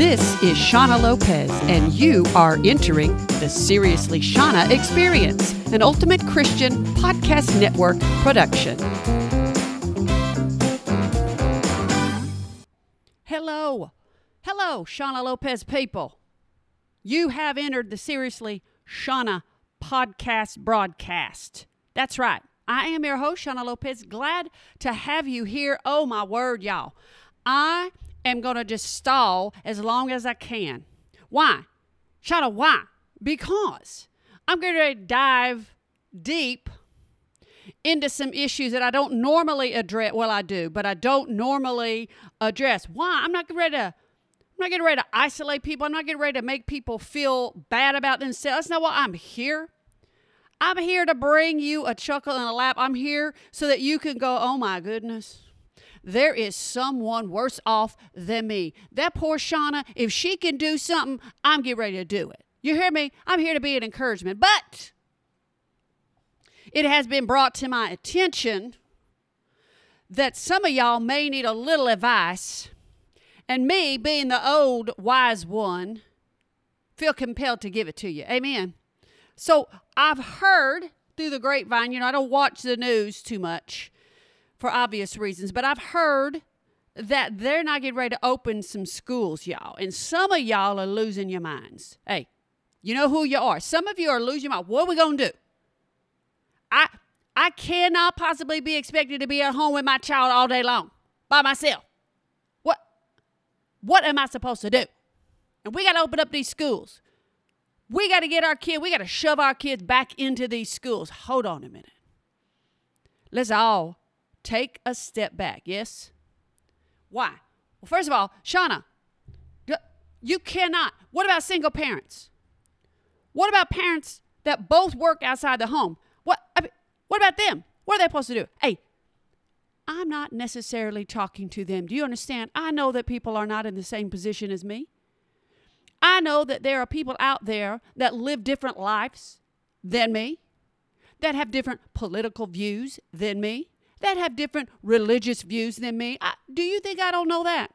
This is Shauna Lopez, and you are entering the Seriously Shauna Experience, an Ultimate Christian Podcast Network production. Hello, hello, Shauna Lopez people. You have entered the Seriously Shauna podcast broadcast. That's right. I am your host, Shauna Lopez. Glad to have you here. Oh, my word, y'all. I am going to just stall as long as I can. Why? Shauna, why? Because I'm going to dive deep into some issues that I don't normally address. Well, I do, but I don't normally address. Why? I'm not ready to. I'm not getting ready to isolate people. I'm not getting ready to make people feel bad about themselves. That's not why I'm here. I'm here to bring you a chuckle and a laugh. I'm here so that you can go, oh my goodness, there is someone worse off than me. That poor Shauna, if she can do something, I'm getting ready to do it. You hear me? I'm here to be an encouragement. But it has been brought to my attention that some of y'all may need a little advice. And me, being the old wise one, feel compelled to give it to you. Amen. So I've heard through the grapevine, you know, I don't watch the news too much for obvious reasons, but I've heard that they're not getting ready to open some schools, y'all. And some of y'all are losing your minds. Hey, you know who you are. Some of you are losing your mind. What are we to do? I I cannot possibly be expected to be at home with my child all day long by myself. What what am I supposed to do? And we got to open up these schools. We got to get our kid, we got to shove our kids back into these schools. Hold on a minute. Let's all take a step back. Yes? Why? Well, first of all, Shauna, you cannot. What about single parents? What about parents that both work outside the home? What I mean, what about them? What are they supposed to do? Hey, I'm not necessarily talking to them. Do you understand? I know that people are not in the same position as me. I know that there are people out there that live different lives than me, that have different political views than me, that have different religious views than me. I, do you think I don't know that?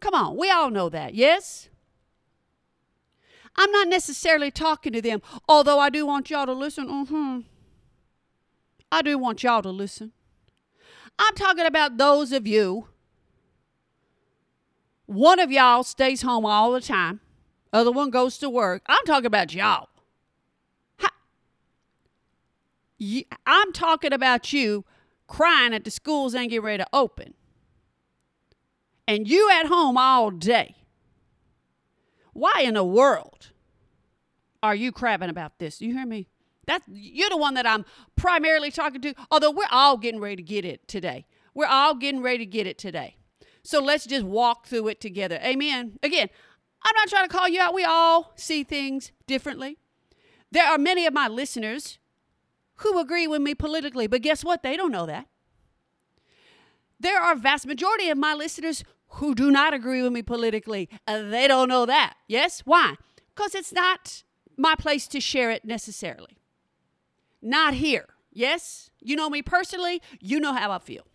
Come on, we all know that, yes? I'm not necessarily talking to them, although I do want y'all to listen. Mm-hmm. I do want y'all to listen. I'm talking about those of you. One of y'all stays home all the time, other one goes to work. I'm talking about y'all. I'm talking about you crying that the schools ain't getting ready to open. And you at home all day. Why in the world are you crabbing about this? You hear me? That's you're the one that I'm primarily talking to. Although we're all getting ready to get it today. We're all getting ready to get it today. So let's just walk through it together. Amen. Again, I'm not trying to call you out. We all see things differently. There are many of my listeners who agree with me politically, but guess what? They don't know that. There are vast majority of my listeners who do not agree with me politically. Uh, they don't know that. Yes? Why? Because it's not my place to share it necessarily. Not here. Yes? You know me personally, you know how I feel.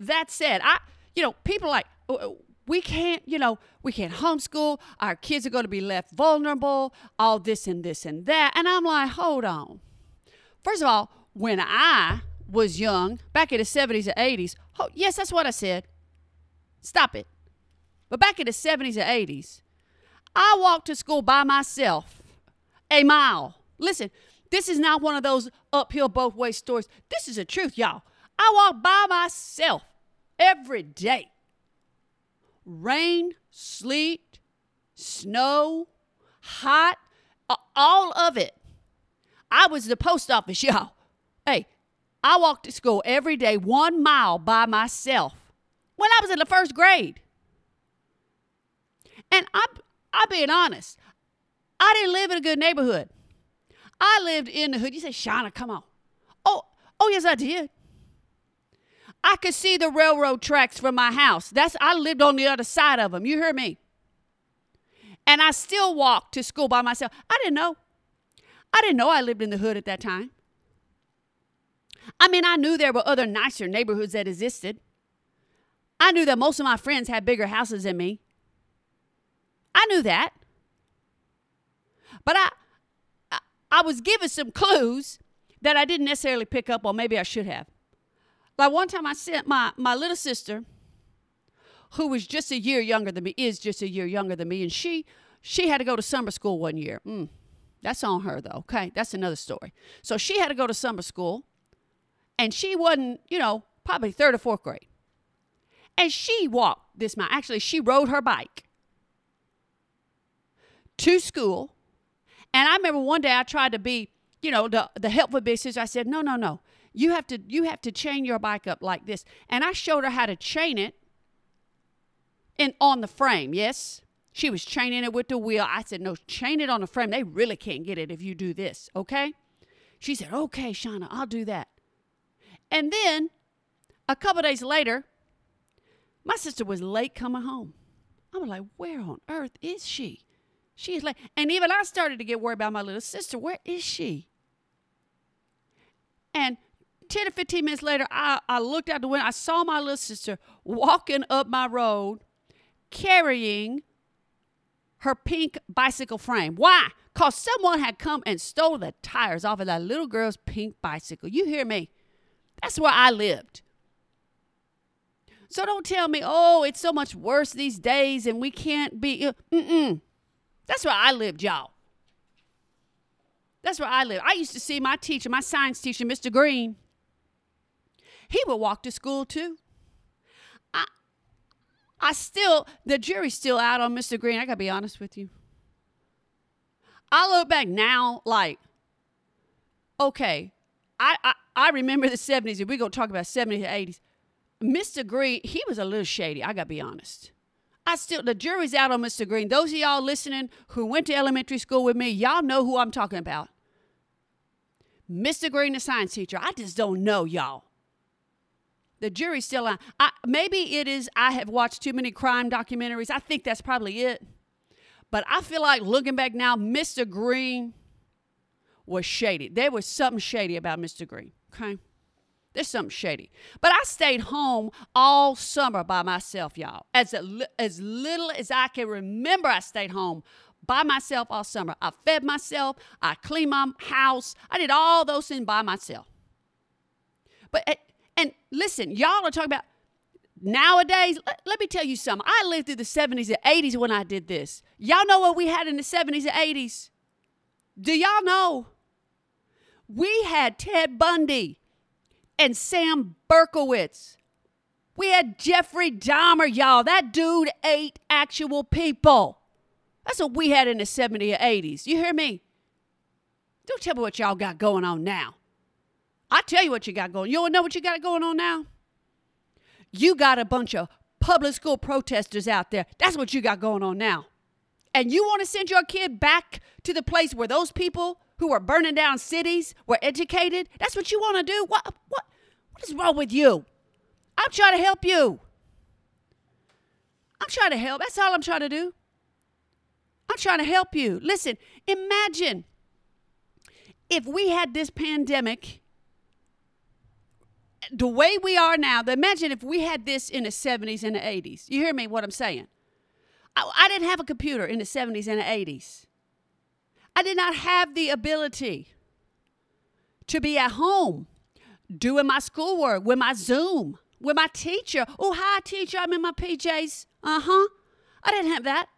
That said, I you know, people like oh, we can't, you know, we can't homeschool. Our kids are going to be left vulnerable, all this and this and that. And I'm like, hold on. First of all, when I was young, back in the 70s and 80s, oh, yes, that's what I said. Stop it. But back in the 70s and 80s, I walked to school by myself a mile. Listen, this is not one of those uphill both way stories. This is the truth, y'all. I walked by myself every day rain, sleet, snow, hot, all of it. I was the post office, y'all. Hey, I walked to school every day one mile by myself when I was in the first grade. And I'm, I'm being honest, I didn't live in a good neighborhood. I lived in the hood. You say, Shauna, come on. Oh, oh yes, I did. I could see the railroad tracks from my house. That's I lived on the other side of them. You hear me? And I still walked to school by myself. I didn't know. I didn't know I lived in the hood at that time. I mean, I knew there were other nicer neighborhoods that existed. I knew that most of my friends had bigger houses than me. I knew that. But I, I, I was given some clues that I didn't necessarily pick up on. Maybe I should have. Like one time I sent my, my little sister, who was just a year younger than me, is just a year younger than me, and she she had to go to summer school one year. Mm, that's on her though. Okay, that's another story. So she had to go to summer school, and she wasn't, you know, probably third or fourth grade. And she walked this mile. Actually, she rode her bike to school. And I remember one day I tried to be, you know, the, the helpful big sister. I said, no, no, no. You have to you have to chain your bike up like this. And I showed her how to chain it and on the frame, yes? She was chaining it with the wheel. I said, no, chain it on the frame. They really can't get it if you do this, okay? She said, okay, Shauna, I'll do that. And then a couple days later, my sister was late coming home. I was like, where on earth is she? She is late. And even I started to get worried about my little sister. Where is she? And 10 to 15 minutes later, I, I looked out the window. I saw my little sister walking up my road carrying her pink bicycle frame. Why? Because someone had come and stole the tires off of that little girl's pink bicycle. You hear me? That's where I lived. So don't tell me, oh, it's so much worse these days and we can't be. Uh, mm-mm. That's where I lived, y'all. That's where I lived. I used to see my teacher, my science teacher, Mr. Green. He would walk to school too. I, I still, the jury's still out on Mr. Green. I gotta be honest with you. I look back now, like, okay, I, I, I remember the 70s, and we're gonna talk about 70s and 80s. Mr. Green, he was a little shady. I gotta be honest. I still the jury's out on Mr. Green. Those of y'all listening who went to elementary school with me, y'all know who I'm talking about. Mr. Green, the science teacher. I just don't know y'all. The jury's still out. I, maybe it is I have watched too many crime documentaries. I think that's probably it. But I feel like looking back now, Mr. Green was shady. There was something shady about Mr. Green. Okay. There's something shady. But I stayed home all summer by myself, y'all. As, a, as little as I can remember, I stayed home by myself all summer. I fed myself, I cleaned my house, I did all those things by myself. But, eh, and listen, y'all are talking about nowadays. Let, let me tell you something. I lived through the 70s and 80s when I did this. Y'all know what we had in the 70s and 80s? Do y'all know? We had Ted Bundy and Sam Berkowitz. We had Jeffrey Dahmer, y'all. That dude ate actual people. That's what we had in the 70s or 80s. You hear me? Don't tell me what y'all got going on now. I tell you what you got going. You want know what you got going on now? You got a bunch of public school protesters out there. That's what you got going on now. And you want to send your kid back to the place where those people who are burning down cities were educated? That's what you want to do? What what what is wrong with you? I'm trying to help you. I'm trying to help. That's all I'm trying to do. I'm trying to help you. Listen, imagine if we had this pandemic the way we are now. Imagine if we had this in the 70s and the 80s. You hear me what I'm saying? I, I didn't have a computer in the 70s and the 80s. I did not have the ability to be at home doing my schoolwork with my Zoom, with my teacher. Oh, hi, teacher, I'm in my PJs. Uh huh. I didn't have that.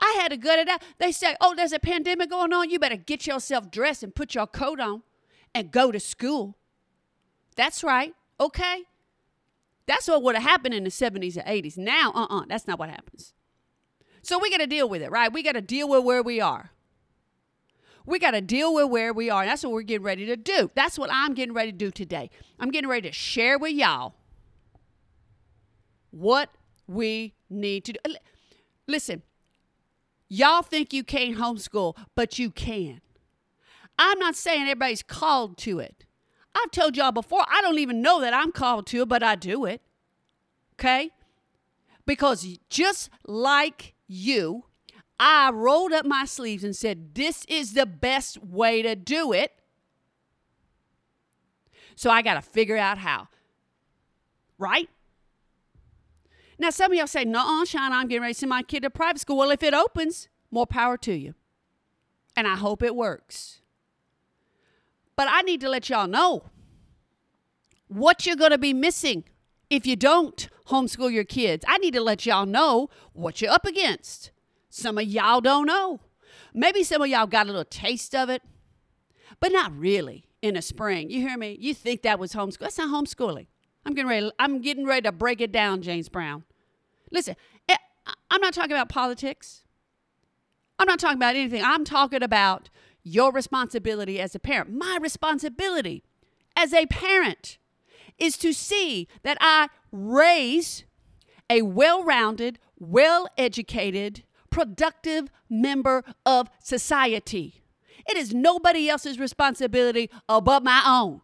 I had to gut it out. They say, oh, there's a pandemic going on. You better get yourself dressed and put your coat on and go to school. That's right. Okay. That's what would have happened in the 70s and 80s. Now, uh uh-uh, uh, that's not what happens. So we got to deal with it, right? We got to deal with where we are. We got to deal with where we are. And that's what we're getting ready to do. That's what I'm getting ready to do today. I'm getting ready to share with y'all what we need to do. Listen, y'all think you can't homeschool, but you can. I'm not saying everybody's called to it. I've told y'all before, I don't even know that I'm called to it, but I do it. Okay? Because just like you, I rolled up my sleeves and said, This is the best way to do it. So I got to figure out how. Right? Now, some of y'all say, no, Sean, I'm getting ready to send my kid to private school. Well, if it opens, more power to you. And I hope it works. But I need to let y'all know what you're going to be missing if you don't homeschool your kids. I need to let y'all know what you're up against. Some of y'all don't know. Maybe some of y'all got a little taste of it, but not really in the spring. You hear me? You think that was homeschool. That's not homeschooling. I'm getting ready. I'm getting ready to break it down, James Brown. Listen, eh, I'm not talking about politics. I'm not talking about anything. I'm talking about your responsibility as a parent. My responsibility as a parent is to see that I raise a well rounded, well educated, productive member of society. It is nobody else's responsibility but my own.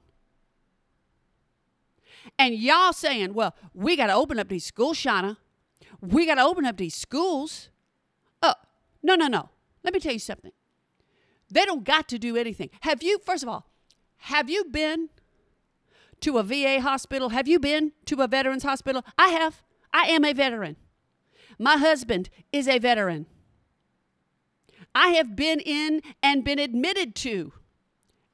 And y'all saying, well, we got to open up these schools, Shauna. We got to open up these schools. Oh, no, no, no. Let me tell you something. They don't got to do anything. Have you, first of all, have you been to a VA hospital? Have you been to a veterans hospital? I have. I am a veteran. My husband is a veteran. I have been in and been admitted to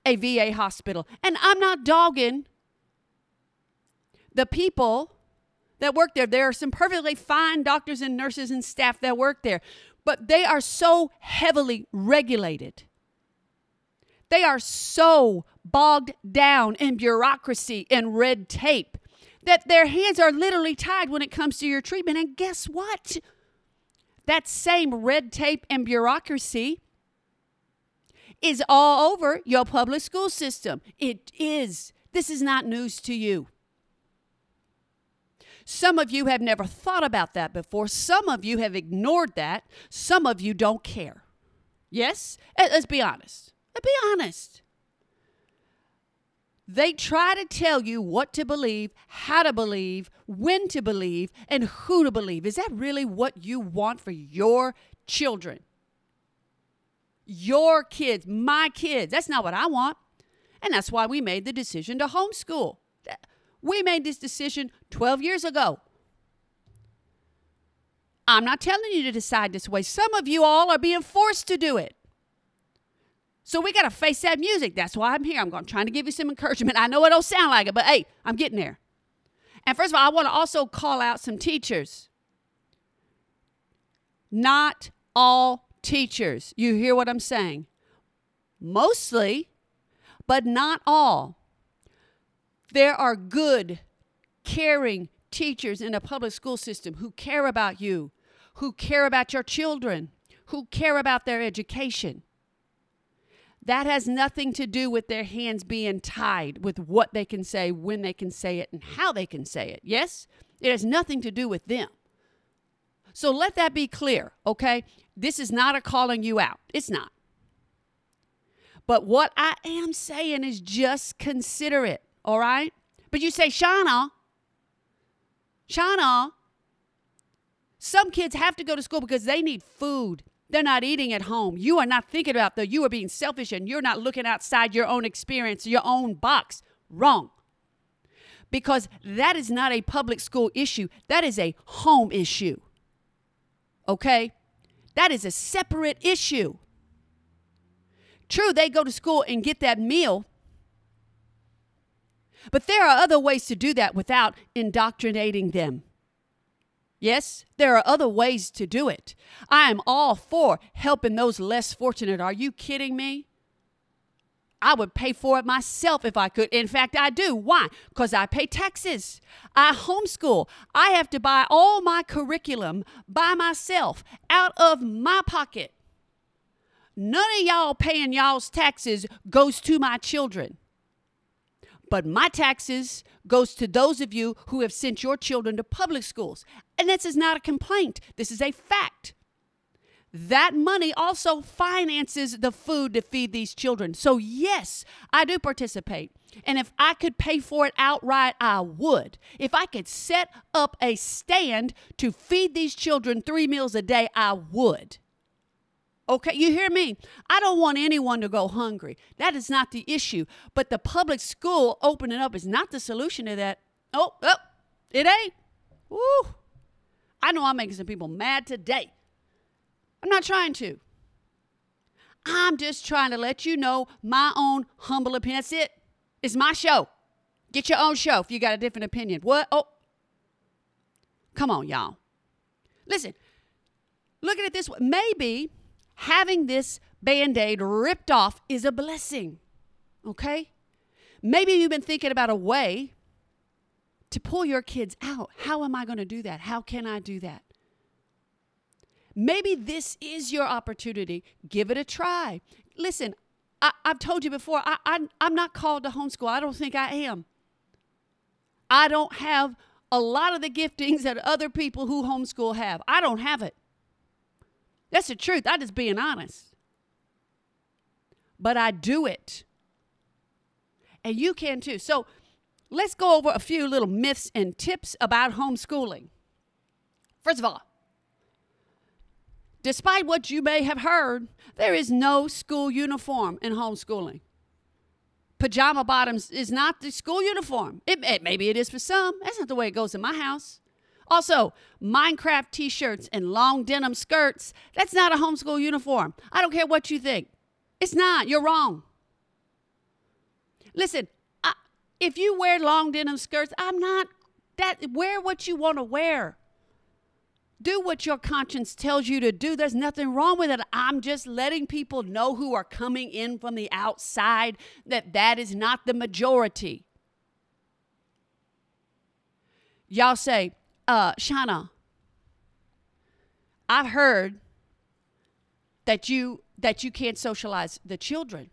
a VA hospital. And I'm not dogging the people that work there. There are some perfectly fine doctors and nurses and staff that work there, but they are so heavily regulated. They are so bogged down in bureaucracy and red tape that their hands are literally tied when it comes to your treatment. And guess what? That same red tape and bureaucracy is all over your public school system. It is. This is not news to you. Some of you have never thought about that before. Some of you have ignored that. Some of you don't care. Yes? Let's be honest. Be honest. They try to tell you what to believe, how to believe, when to believe, and who to believe. Is that really what you want for your children? Your kids, my kids. That's not what I want. And that's why we made the decision to homeschool. We made this decision 12 years ago. I'm not telling you to decide this way. Some of you all are being forced to do it. So we got to face that music. That's why I'm here. I'm going to try to give you some encouragement. I know it don't sound like it, but hey, I'm getting there. And first of all, I want to also call out some teachers. Not all teachers. You hear what I'm saying? Mostly, but not all. There are good, caring teachers in a public school system who care about you, who care about your children, who care about their education. That has nothing to do with their hands being tied with what they can say, when they can say it, and how they can say it. Yes? It has nothing to do with them. So let that be clear, okay? This is not a calling you out. It's not. But what I am saying is just consider it, all right? But you say, Shauna, Shauna, some kids have to go to school because they need food. They're not eating at home. You are not thinking about that. You are being selfish and you're not looking outside your own experience, your own box. Wrong. Because that is not a public school issue, that is a home issue. Okay? That is a separate issue. True, they go to school and get that meal, but there are other ways to do that without indoctrinating them. Yes, there are other ways to do it. I am all for helping those less fortunate. Are you kidding me? I would pay for it myself if I could. In fact, I do. Why? Because I pay taxes. I homeschool. I have to buy all my curriculum by myself out of my pocket. None of y'all paying y'all's taxes goes to my children. But my taxes goes to those of you who have sent your children to public schools. And this is not a complaint, this is a fact. That money also finances the food to feed these children. So, yes, I do participate. And if I could pay for it outright, I would. If I could set up a stand to feed these children three meals a day, I would. Okay, you hear me? I don't want anyone to go hungry. That is not the issue. But the public school opening up is not the solution to that. Oh, oh, it ain't. Woo. I know I'm making some people mad today. I'm not trying to. I'm just trying to let you know my own humble opinion. That's it. It's my show. Get your own show if you got a different opinion. What? Oh. Come on, y'all. Listen, look at it this way. Maybe having this band aid ripped off is a blessing. Okay? Maybe you've been thinking about a way to pull your kids out. How am I going to do that? How can I do that? Maybe this is your opportunity. Give it a try. Listen, I, have told you before, I, I, I'm not called to homeschool. I don't think I am. I don't have a lot of the giftings that other people who homeschool have. I don't have it. That's the truth. I'm just being honest. But I do it. And you can too. So let's go over a few little myths and tips about homeschooling. First of all, despite what you may have heard, there is no school uniform in homeschooling. Pajama bottoms is not the school uniform. It, it, maybe it is for some. That's not the way it goes in my house. Also, Minecraft t shirts and long denim skirts, that's not a homeschool uniform. I don't care what you think. It's not. You're wrong. Listen, I, if you wear long denim skirts, I'm not that. Wear what you want to wear. Do what your conscience tells you to do. There's nothing wrong with it. I'm just letting people know who are coming in from the outside that that is not the majority. Y'all say, uh, Shauna, I've heard that you that you can't socialize the children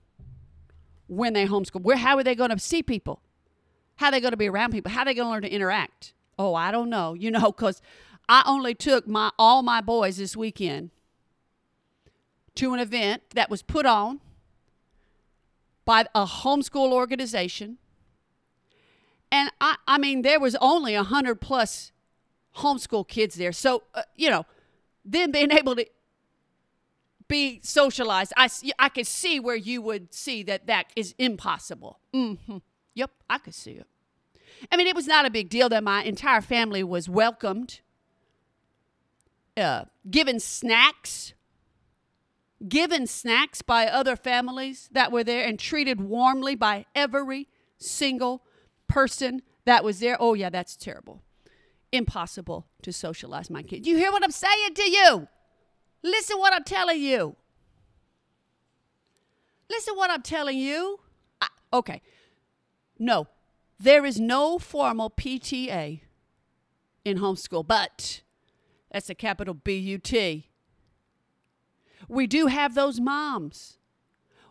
when they homeschool. Where how are they going to see people? How are they going to be around people? How are they going to learn to interact? Oh, I don't know. You know, because I only took my all my boys this weekend to an event that was put on by a homeschool organization. And I, I mean, there was only a hundred plus homeschool kids there. So, uh, you know, them being able to be socialized, I, I could see where you would see that that is impossible. Mm-hmm. Yep, I could see it. I mean, it was not a big deal that my entire family was welcomed uh, given snacks, given snacks by other families that were there, and treated warmly by every single person that was there. Oh, yeah, that's terrible. Impossible to socialize my kids. You hear what I'm saying to you? Listen what I'm telling you. Listen what I'm telling you. I, okay. No, there is no formal PTA in homeschool, but that's a capital B U T. We do have those moms.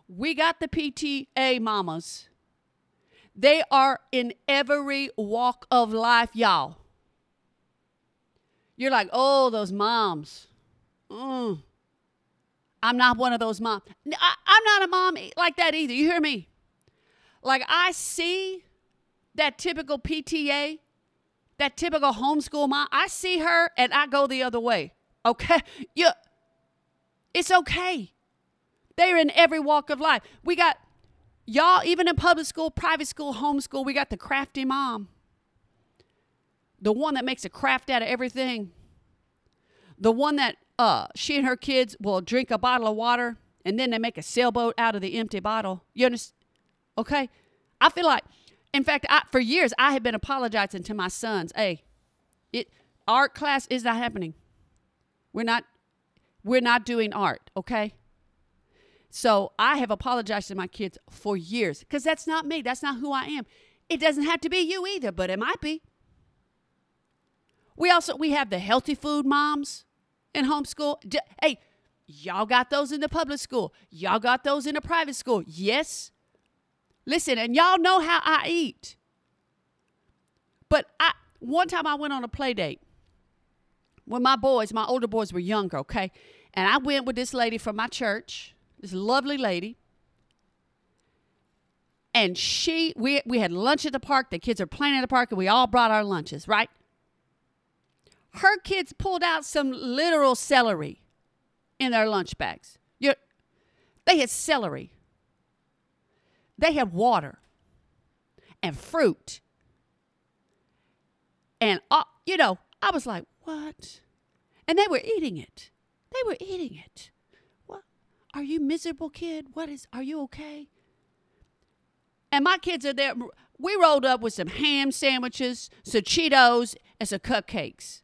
We got the PTA mamas. They are in every walk of life, y'all. You're like, oh, those moms. Mm. I'm not one of those moms. I, I'm not a mom like that either. You hear me? Like, I see that typical PTA that typical homeschool mom, I see her and I go the other way. Okay? You it's okay. They're in every walk of life. We got y'all, even in public school, private school, homeschool, we got the crafty mom. The one that makes a craft out of everything. The one that uh she and her kids will drink a bottle of water and then they make a sailboat out of the empty bottle. You understand? Okay? I feel like in fact, I, for years I have been apologizing to my sons. Hey, it art class is not happening. We're not we're not doing art, okay? So I have apologized to my kids for years because that's not me. That's not who I am. It doesn't have to be you either, but it might be. We also we have the healthy food moms in homeschool. Hey, y'all got those in the public school. Y'all got those in the private school. Yes, Listen, and y'all know how I eat. But I one time I went on a play date when my boys, my older boys were younger, okay? And I went with this lady from my church, this lovely lady. And she we we had lunch at the park. The kids are playing at the park, and we all brought our lunches, right? Her kids pulled out some literal celery in their lunch bags. You, they had celery they had water and fruit. And, uh, you know, I was like, what? And they were eating it. They were eating it. What? Are you miserable, kid? What is, are you okay? And my kids are there. We rolled up with some ham sandwiches, some Cheetos, and some cupcakes.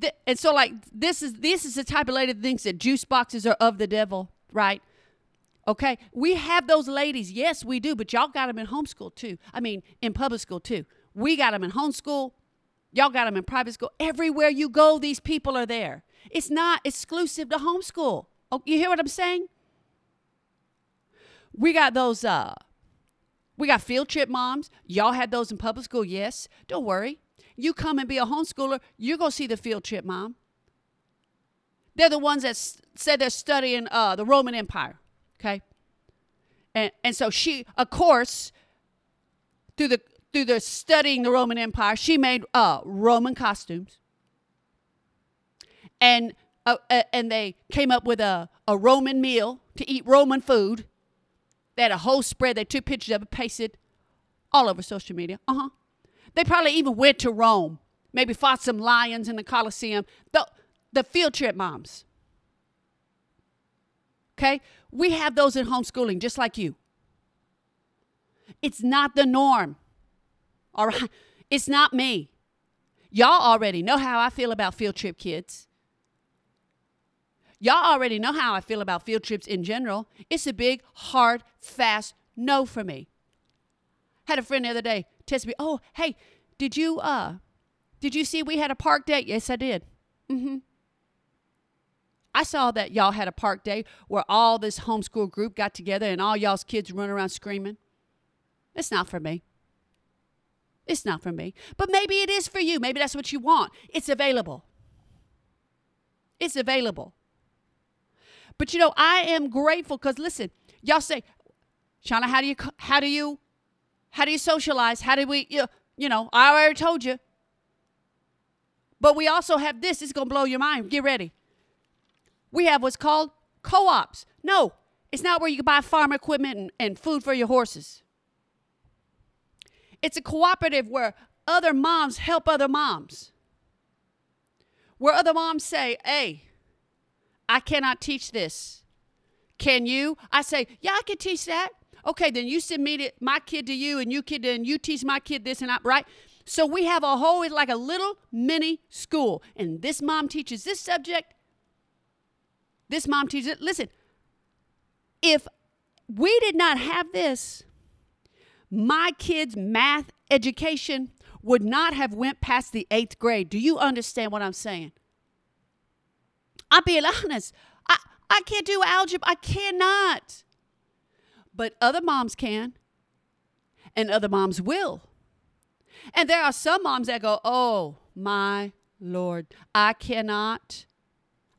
Th- and so, like, this is this is the type of lady that thinks that juice boxes are of the devil, right? Okay, we have those ladies. Yes, we do, but y'all got them in homeschool too. I mean, in public school too. We got them in homeschool. Y'all got them in private school. Everywhere you go, these people are there. It's not exclusive to homeschool. Oh, you hear what I'm saying? We got those uh we got field trip moms. Y'all had those in public school, yes. Don't worry. You come and be a homeschooler, you're going to see the field trip mom. They're the ones that s- said they're studying uh, the Roman Empire, okay? And, and so she, of course, through the through the studying the Roman Empire, she made uh, Roman costumes, and uh, uh, and they came up with a, a Roman meal to eat Roman food. They had a whole spread. They took pictures of it, pasted all over social media. Uh huh. They probably even went to Rome, maybe fought some lions in the Colosseum. The, the field trip moms. Okay? We have those in homeschooling, just like you. It's not the norm. All right? It's not me. Y'all already know how I feel about field trip kids. Y'all already know how I feel about field trips in general. It's a big, hard, fast no for me. Had a friend the other day test me, oh, hey, did you uh did you see we had a park day? Yes, I did. Mm-hmm. I saw that y'all had a park day where all this homeschool group got together and all y'all's kids run around screaming. It's not for me. It's not for me. But maybe it is for you. Maybe that's what you want. It's available. It's available. But you know, I am grateful because listen, y'all say, Shauna, how do you how do you how do you socialize? How do we you, you know, I already told you. But we also have this, it's gonna blow your mind. Get ready. We have what's called co-ops. No, it's not where you can buy farm equipment and, and food for your horses. It's a cooperative where other moms help other moms. Where other moms say, hey, I cannot teach this. Can you? I say, yeah, I can teach that. Okay, then you submit it, my kid to you, and you kid, and you teach my kid this and that, right? So we have a whole, like a little mini school, and this mom teaches this subject. This mom teaches it. Listen, if we did not have this, my kids' math education would not have went past the eighth grade. Do you understand what I'm saying? I'm being honest. I, I can't do algebra. I cannot. But other moms can. And other moms will. And there are some moms that go, oh my Lord, I cannot,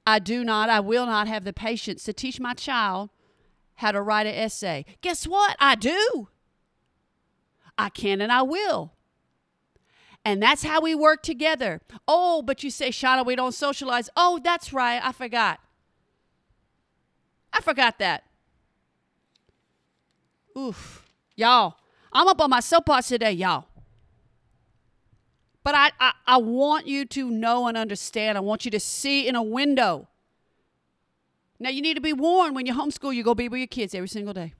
I do not, I will not have the patience to teach my child how to write an essay. Guess what? I do. I can and I will. And that's how we work together. Oh, but you say, Shauna, we don't socialize. Oh, that's right. I forgot. I forgot that. Oof. Y'all, I'm up on my soapbox today, y'all. But I, I, I want you to know and understand. I want you to see in a window. Now, you need to be warned when you homeschool, you go be with your kids every single day.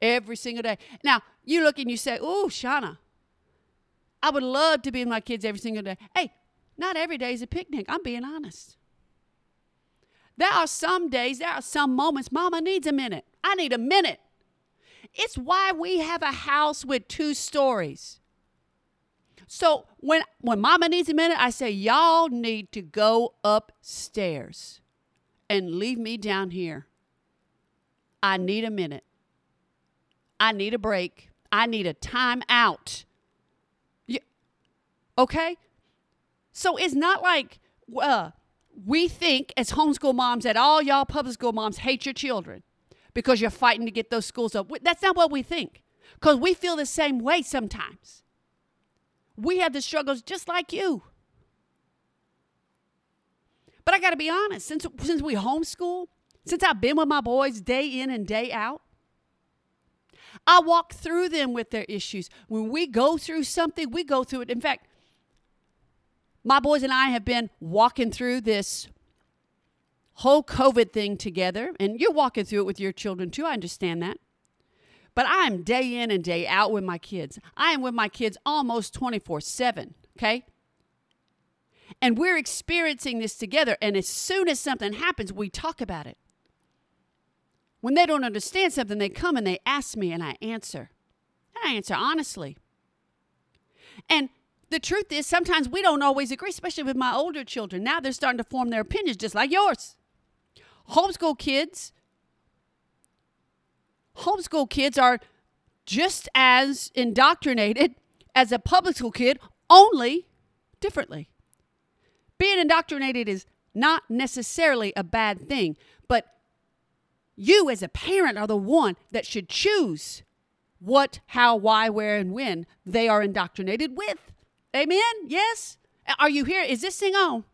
Every single day. Now, you look and you say, Ooh, Shauna, I would love to be with my kids every single day. Hey, not every day is a picnic. I'm being honest. There are some days, there are some moments, Mama needs a minute. I need a minute. It's why we have a house with two stories. So when when mama needs a minute, I say, y'all need to go upstairs and leave me down here. I need a minute. I need a break. I need a time out. You, okay? So it's not like uh, we think as homeschool moms that all y'all public school moms hate your children because you're fighting to get those schools up. That's not what we think because we feel the same way sometimes. We have the struggles just like you. But I got to be honest, since since we homeschool, since I've been with my boys day in and day out, I walk through them with their issues. When we go through something, we go through it. In fact, My boys and I have been walking through this whole COVID thing together, and you're walking through it with your children too. I understand that. But I'm day in and day out with my kids. I am with my kids almost 24 7, okay? And we're experiencing this together. And as soon as something happens, we talk about it. When they don't understand something, they come and they ask me, and I answer. And I answer honestly. And the truth is, sometimes we don't always agree, especially with my older children. Now they're starting to form their opinions just like yours. Homeschool kids, homeschool kids are just as indoctrinated as a public school kid, only differently. Being indoctrinated is not necessarily a bad thing, but you as a parent are the one that should choose what, how, why, where, and when they are indoctrinated with. Amen? Yes? Are you here? Is this thing on?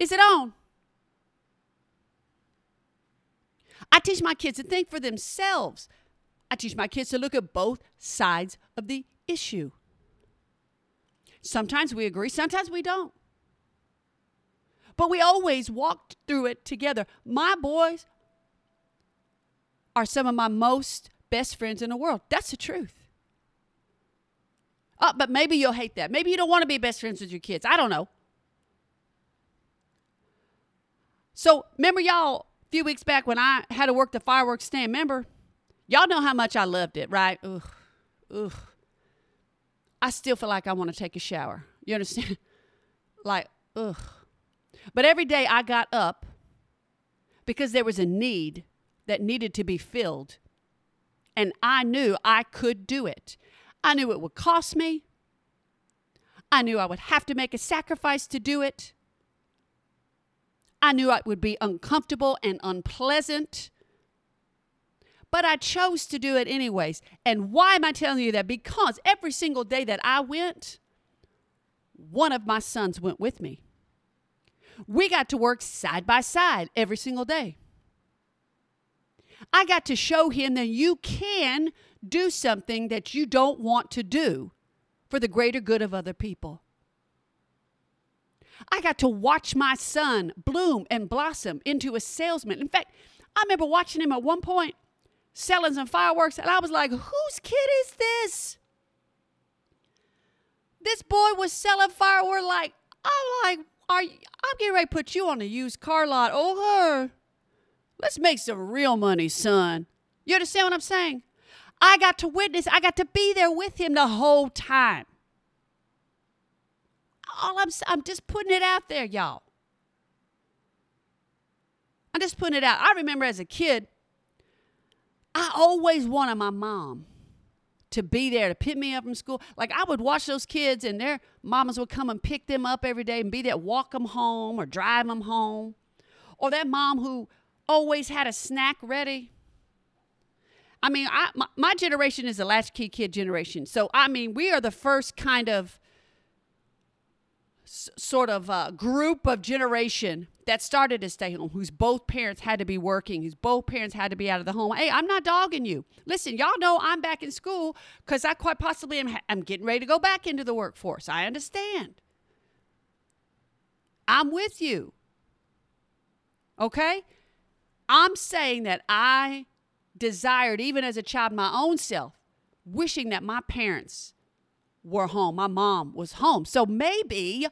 Is it on? I teach my kids to think for themselves. I teach my kids to look at both sides of the issue. Sometimes we agree, sometimes we don't. But we always walk through it together. My boys are some of my most best friends in the world. That's the truth. Oh, but maybe you'll hate that. Maybe you don't want to be best friends with your kids. I don't know. So remember y'all few weeks back when I had to work the fireworks stand, remember? Y'all know how much I loved it, right? Ugh. Ugh. I still feel like I want to take a shower. You understand? like, ugh. But every day I got up because there was a need that needed to be filled. And I knew I could do it. I knew it would cost me. I knew I would have to make a sacrifice to do it. I knew it would be uncomfortable and unpleasant. But I chose to do it anyways. And why am I telling you that? Because every single day that I went, one of my sons went with me. We got to work side by side every single day. I got to show him that you can do something that you don't want to do for the greater good of other people. I got to watch my son bloom and blossom into a salesman. In fact, I remember watching him at one point selling some fireworks, and I was like, whose kid is this? This boy was selling fireworks like, I'm like, are you, I'm getting ready to put you on a used car lot. Oh, her. Let's make some real money, son. You understand what I'm saying? I got to witness, I got to be there with him the whole time. All I'm I'm just putting it out there, y'all. I'm just putting it out. I remember as a kid, I always wanted my mom to be there to pick me up from school. Like I would watch those kids and their mamas would come and pick them up every day and be there, walk them home or drive them home. Or that mom who always had a snack ready. I mean, I, my, my generation is a latchkey kid generation. So, I mean, we are the first kind of sort of uh, group of generation that started to stay home, whose both parents had to be working, whose both parents had to be out of the home. Hey, I'm not dogging you. Listen, y'all know I'm back in school because I quite possibly am I'm getting ready to go back into the workforce. I understand. I'm with you. Okay? I'm saying that I desired, even as a child, my own self, wishing that my parents were home. My mom was home. So maybe,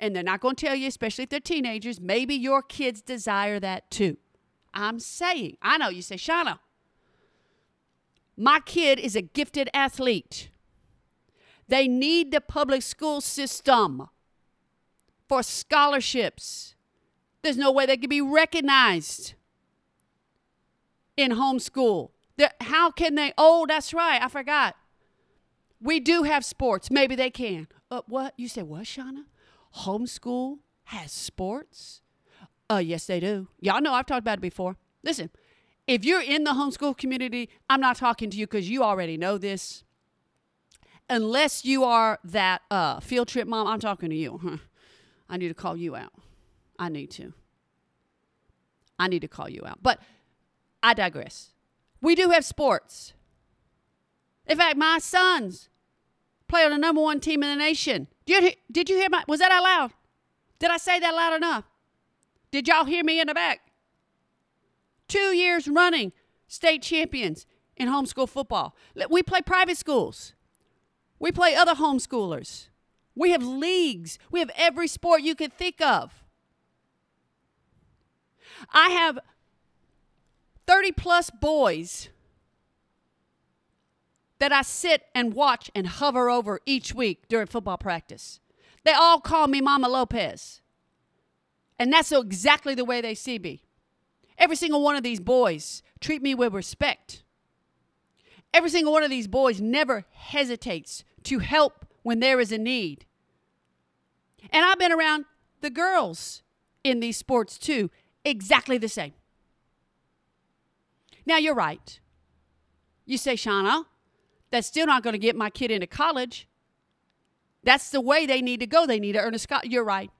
and they're not going to tell you, especially if they're teenagers, maybe your kids desire that too. I'm saying, I know you say, Shauna, my kid is a gifted athlete. They need the public school system for scholarships there's no way they could be recognized in homeschool. They're, how can they? Oh, that's right. I forgot. We do have sports. Maybe they can. Uh, what? You said what, Shauna? Homeschool has sports? Uh, yes, they do. Y'all know I've talked about it before. Listen, if you're in the homeschool community, I'm not talking to you because you already know this. Unless you are that uh, field trip mom, I'm talking to you. I need to call you out. I need to. I need to call you out. But I digress. We do have sports. In fact, my sons play on the number one team in the nation. Did you, did you hear my, was that out loud? Did I say that loud enough? Did y'all hear me in the back? Two years running, state champions in homeschool football. We play private schools. We play other homeschoolers. We have leagues. We have every sport you could think of. I have 30 plus boys that I sit and watch and hover over each week during football practice. They all call me Mama Lopez. And that's exactly the way they see me. Every single one of these boys treat me with respect. Every single one of these boys never hesitates to help when there is a need. And I've been around the girls in these sports too, exactly the same. Now, you're right. You say, Shauna, that's still not going to get my kid into college. That's the way they need to go. They need to earn a scholarship. You're right.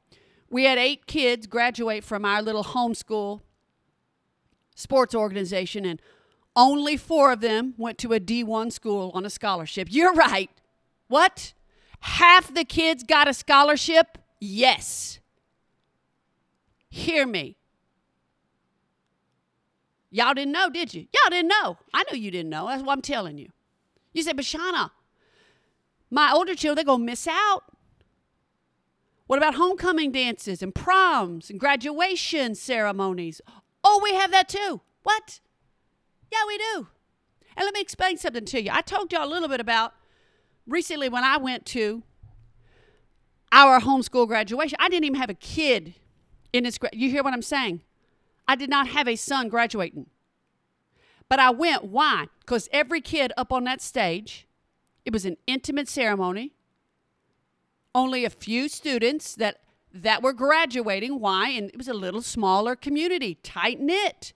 We had eight kids graduate from our little homeschool sports organization, and only four of them went to a D1 school on a scholarship. You're right. What? Half the kids got a scholarship? Yes. Hear me. Y'all didn't know, did you? Y'all didn't know. I know you didn't know. That's what I'm telling you. You said, Bashana, my older children, they're going to miss out. What about homecoming dances and proms and graduation ceremonies? Oh, we have that too. What? Yeah, we do. And let me explain something to you. I told y'all a little bit about recently when I went to our homeschool graduation. I didn't even have a kid in this. You hear what I'm saying? I did not have a son graduating. But I went. Why? Because every kid up on that stage, it was an intimate ceremony. Only a few students that that were graduating. Why? And it was a little smaller community, tight knit.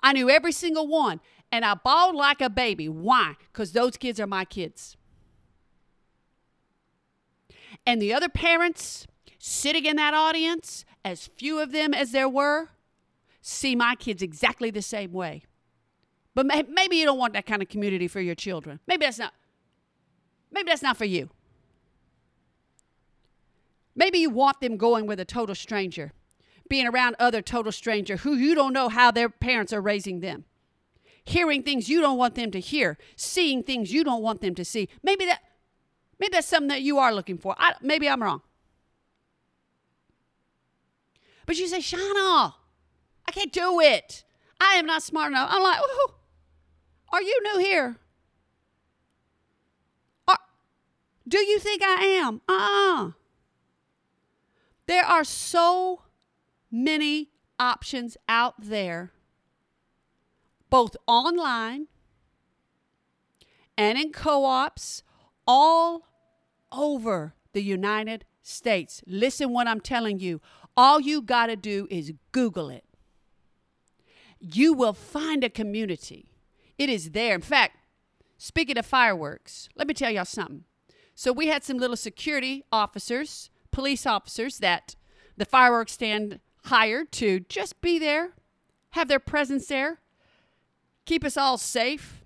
I knew every single one, and I bawled like a baby. Why? Because those kids are my kids. And the other parents sitting in that audience, as few of them as there were, see my kids exactly the same way. But maybe you don't want that kind of community for your children. Maybe that's not maybe that's not for you. Maybe you want them going with a total stranger, being around other total stranger who you don't know how their parents are raising them. Hearing things you don't want them to hear, seeing things you don't want them to see. Maybe that maybe that's something that you are looking for. I, maybe I'm wrong. But you say, Shauna, I can't do it. I am not smart enough. I'm like, oh, are you new here? Are, do you think I am? Uh uh-uh. uh There are so many options out there, both online and in co ops, all over the United States. Listen what I'm telling you. All you got to do is Google it. You will find a community it is there. In fact, speaking of fireworks, let me tell y'all something. So we had some little security officers, police officers that the fireworks stand hired to just be there, have their presence there, keep us all safe.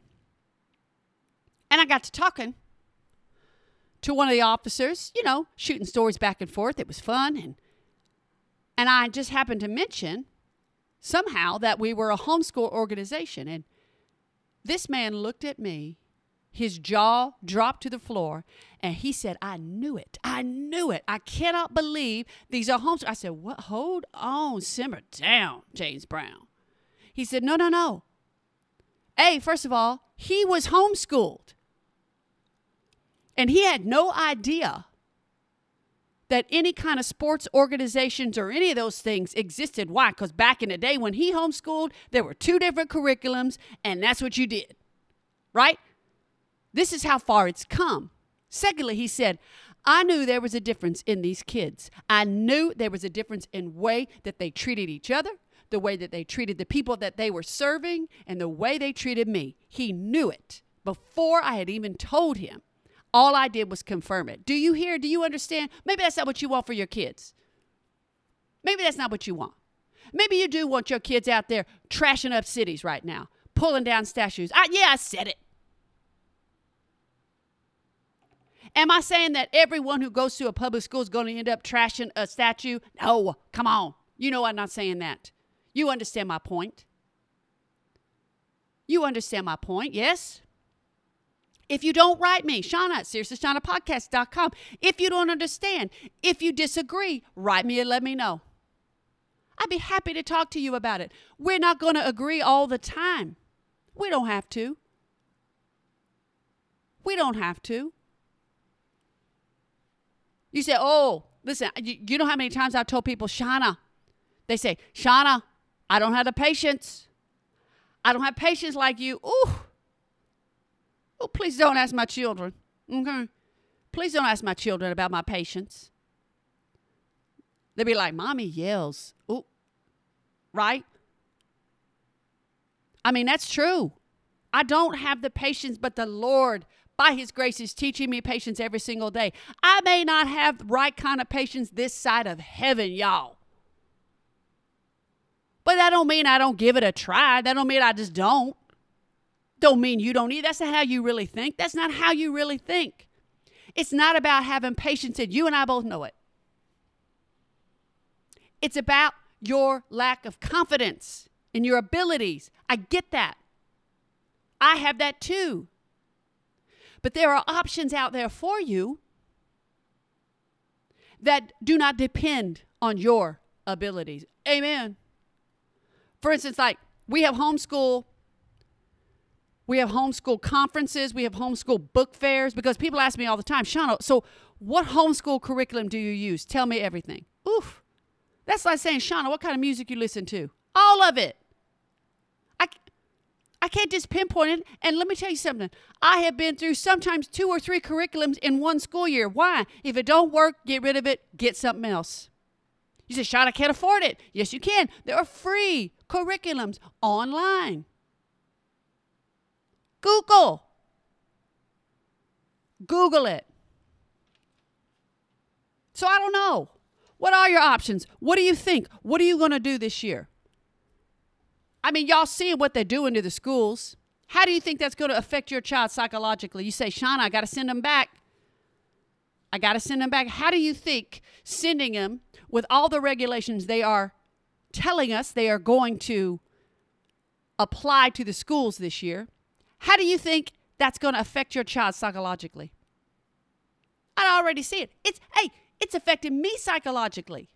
And I got to talking to one of the officers, you know, shooting stories back and forth. It was fun and and I just happened to mention somehow that we were a homeschool organization and this man looked at me, his jaw dropped to the floor, and he said, I knew it. I knew it. I cannot believe these are homes. I said, What? Hold on, simmer down, James Brown. He said, No, no, no. Hey, first of all, he was homeschooled. And he had no idea that any kind of sports organizations or any of those things existed. Why? Because back in the day when he homeschooled, there were two different curriculums, and that's what you did. Right? This is how far it's come. Secondly, he said, I knew there was a difference in these kids. I knew there was a difference in way that they treated each other, the way that they treated the people that they were serving, and the way they treated me. He knew it before I had even told him. All I did was confirm it. Do you hear? Do you understand? Maybe that's not what you want for your kids. Maybe that's not what you want. Maybe you do want your kids out there trashing up cities right now, pulling down statues. I, yeah, I said it. Am I saying that everyone who goes to a public school is going to end up trashing a statue? No, come on. You know I'm not saying that. You understand my point. You understand my point, yes? If you don't write me, Shauna at SeriouslyShaunaPodcast.com. If you don't understand, if you disagree, write me and let me know. I'd be happy to talk to you about it. We're not going to agree all the time. We don't have to. We don't have to. You say, oh, listen, you, you know how many times I've told people, Shauna, they say, Shauna, I don't have the patience. I don't have patience like you. Ooh. Oh, please don't ask my children. Okay. Please don't ask my children about my patience. They'll be like, Mommy yells. Ooh. Right? I mean, that's true. I don't have the patience, but the Lord, by His grace, is teaching me patience every single day. I may not have the right kind of patience this side of heaven, y'all. But that don't mean I don't give it a try. That don't mean I just don't. Don't mean you don't eat. That's not how you really think. That's not how you really think. It's not about having patience, and you and I both know it. It's about your lack of confidence in your abilities. I get that. I have that too. But there are options out there for you that do not depend on your abilities. Amen. For instance, like we have homeschool we have homeschool conferences, we have homeschool book fairs because people ask me all the time, Shauna, so what homeschool curriculum do you use? Tell me everything. Oof. That's like saying, Shauna, what kind of music you listen to? All of it. I, I can't just pinpoint it. And let me tell you something. I have been through sometimes two or three curriculums in one school year. Why? If it don't work, get rid of it, get something else. You say, Shauna, I can't afford it. Yes, you can. There are free curriculums online. Google. Google it. So I don't know. What are your options? What do you think? What are you going to do this year? I mean, y'all see what they're doing to the schools. How do you think that's going to affect your child psychologically? You say, Shauna, I got to send them back. I got to send them back. How do you think sending them with all the regulations they are telling us they are going to apply to the schools this year, how do you think that's going to affect your child psychologically? I already see it. It's hey, it's affecting me psychologically.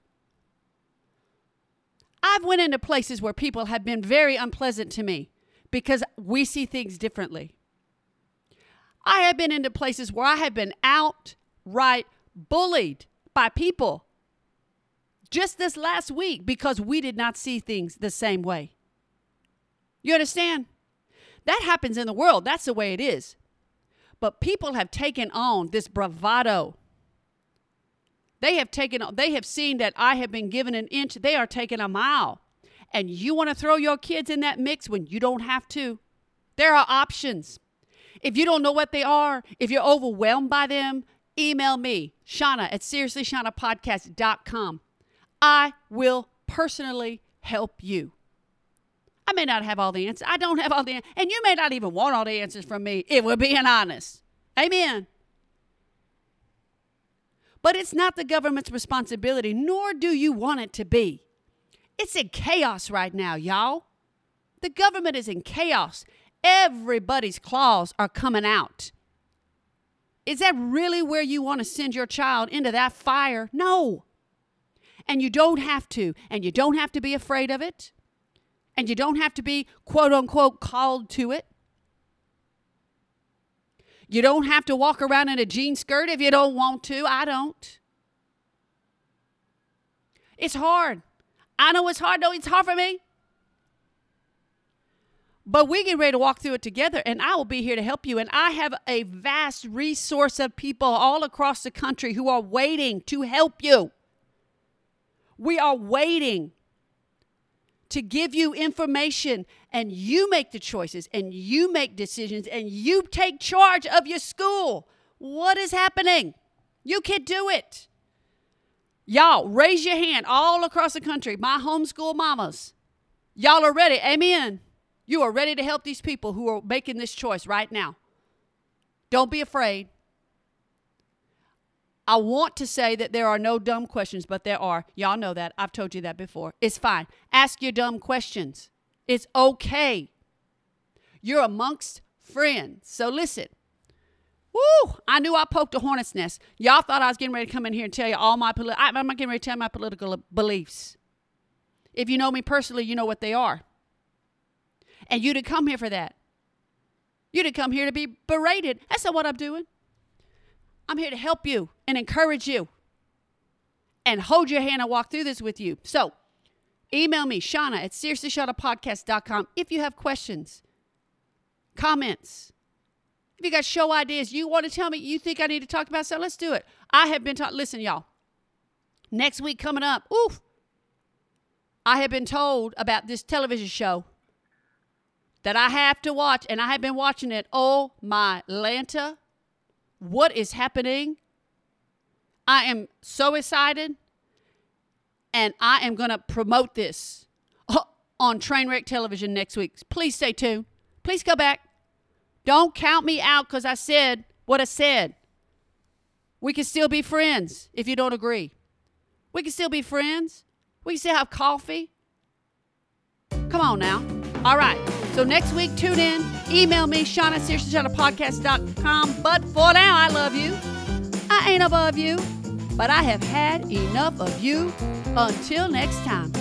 I've went into places where people have been very unpleasant to me because we see things differently. I have been into places where I have been outright bullied by people just this last week because we did not see things the same way. You understand? That happens in the world. That's the way it is. But people have taken on this bravado. They have taken they have seen that I have been given an inch, they are taking a mile. And you want to throw your kids in that mix when you don't have to. There are options. If you don't know what they are, if you're overwhelmed by them, email me, Shauna at seriouslyshaunapodcast.com. I will personally help you. I may not have all the answers. I don't have all the answers. And you may not even want all the answers from me if we're being honest. Amen. But it's not the government's responsibility, nor do you want it to be. It's in chaos right now, y'all. The government is in chaos. Everybody's claws are coming out. Is that really where you want to send your child into that fire? No. And you don't have to. And you don't have to be afraid of it. And you don't have to be quote unquote called to it. You don't have to walk around in a jean skirt if you don't want to. I don't. It's hard. I know it's hard, though. It's hard for me. But we get ready to walk through it together, and I will be here to help you. And I have a vast resource of people all across the country who are waiting to help you. We are waiting to give you information and you make the choices and you make decisions and you take charge of your school. What is happening? You can do it. Y'all, raise your hand all across the country. My homeschool mamas. Y'all are ready. Amen. You are ready to help these people who are making this choice right now. Don't be afraid. I want to say that there are no dumb questions, but there are. Y'all know that. I've told you that before. It's fine. Ask your dumb questions. It's okay. You're amongst friends. So listen. Woo! I knew I poked a hornet's nest. Y'all thought I was getting ready to come in here and tell you all my political. I'm not getting ready to tell my political beliefs. If you know me personally, you know what they are. And you didn't come here for that. You didn't come here to be berated. That's not what I'm doing. I'm here to help you and encourage you and hold your hand and walk through this with you. So email me, Shauna at seriouslyshaunaPodcast.com if you have questions, comments. If you got show ideas, you want to tell me you think I need to talk about something, let's do it. I have been talking, listen, y'all. Next week coming up, oof. I have been told about this television show that I have to watch, and I have been watching it. Oh my Lanta what is happening. I am so excited, and I am going to promote this on Trainwreck Television next week. Please stay tuned. Please go back. Don't count me out because I said what I said. We can still be friends if you don't agree. We can still be friends. We can still have coffee. Come on now. All right. So next week, tune in. Email me, Shauna, seriouslyshaunaPodcast.com. But for now, I love you. I ain't above you, but I have had enough of you. Until next time.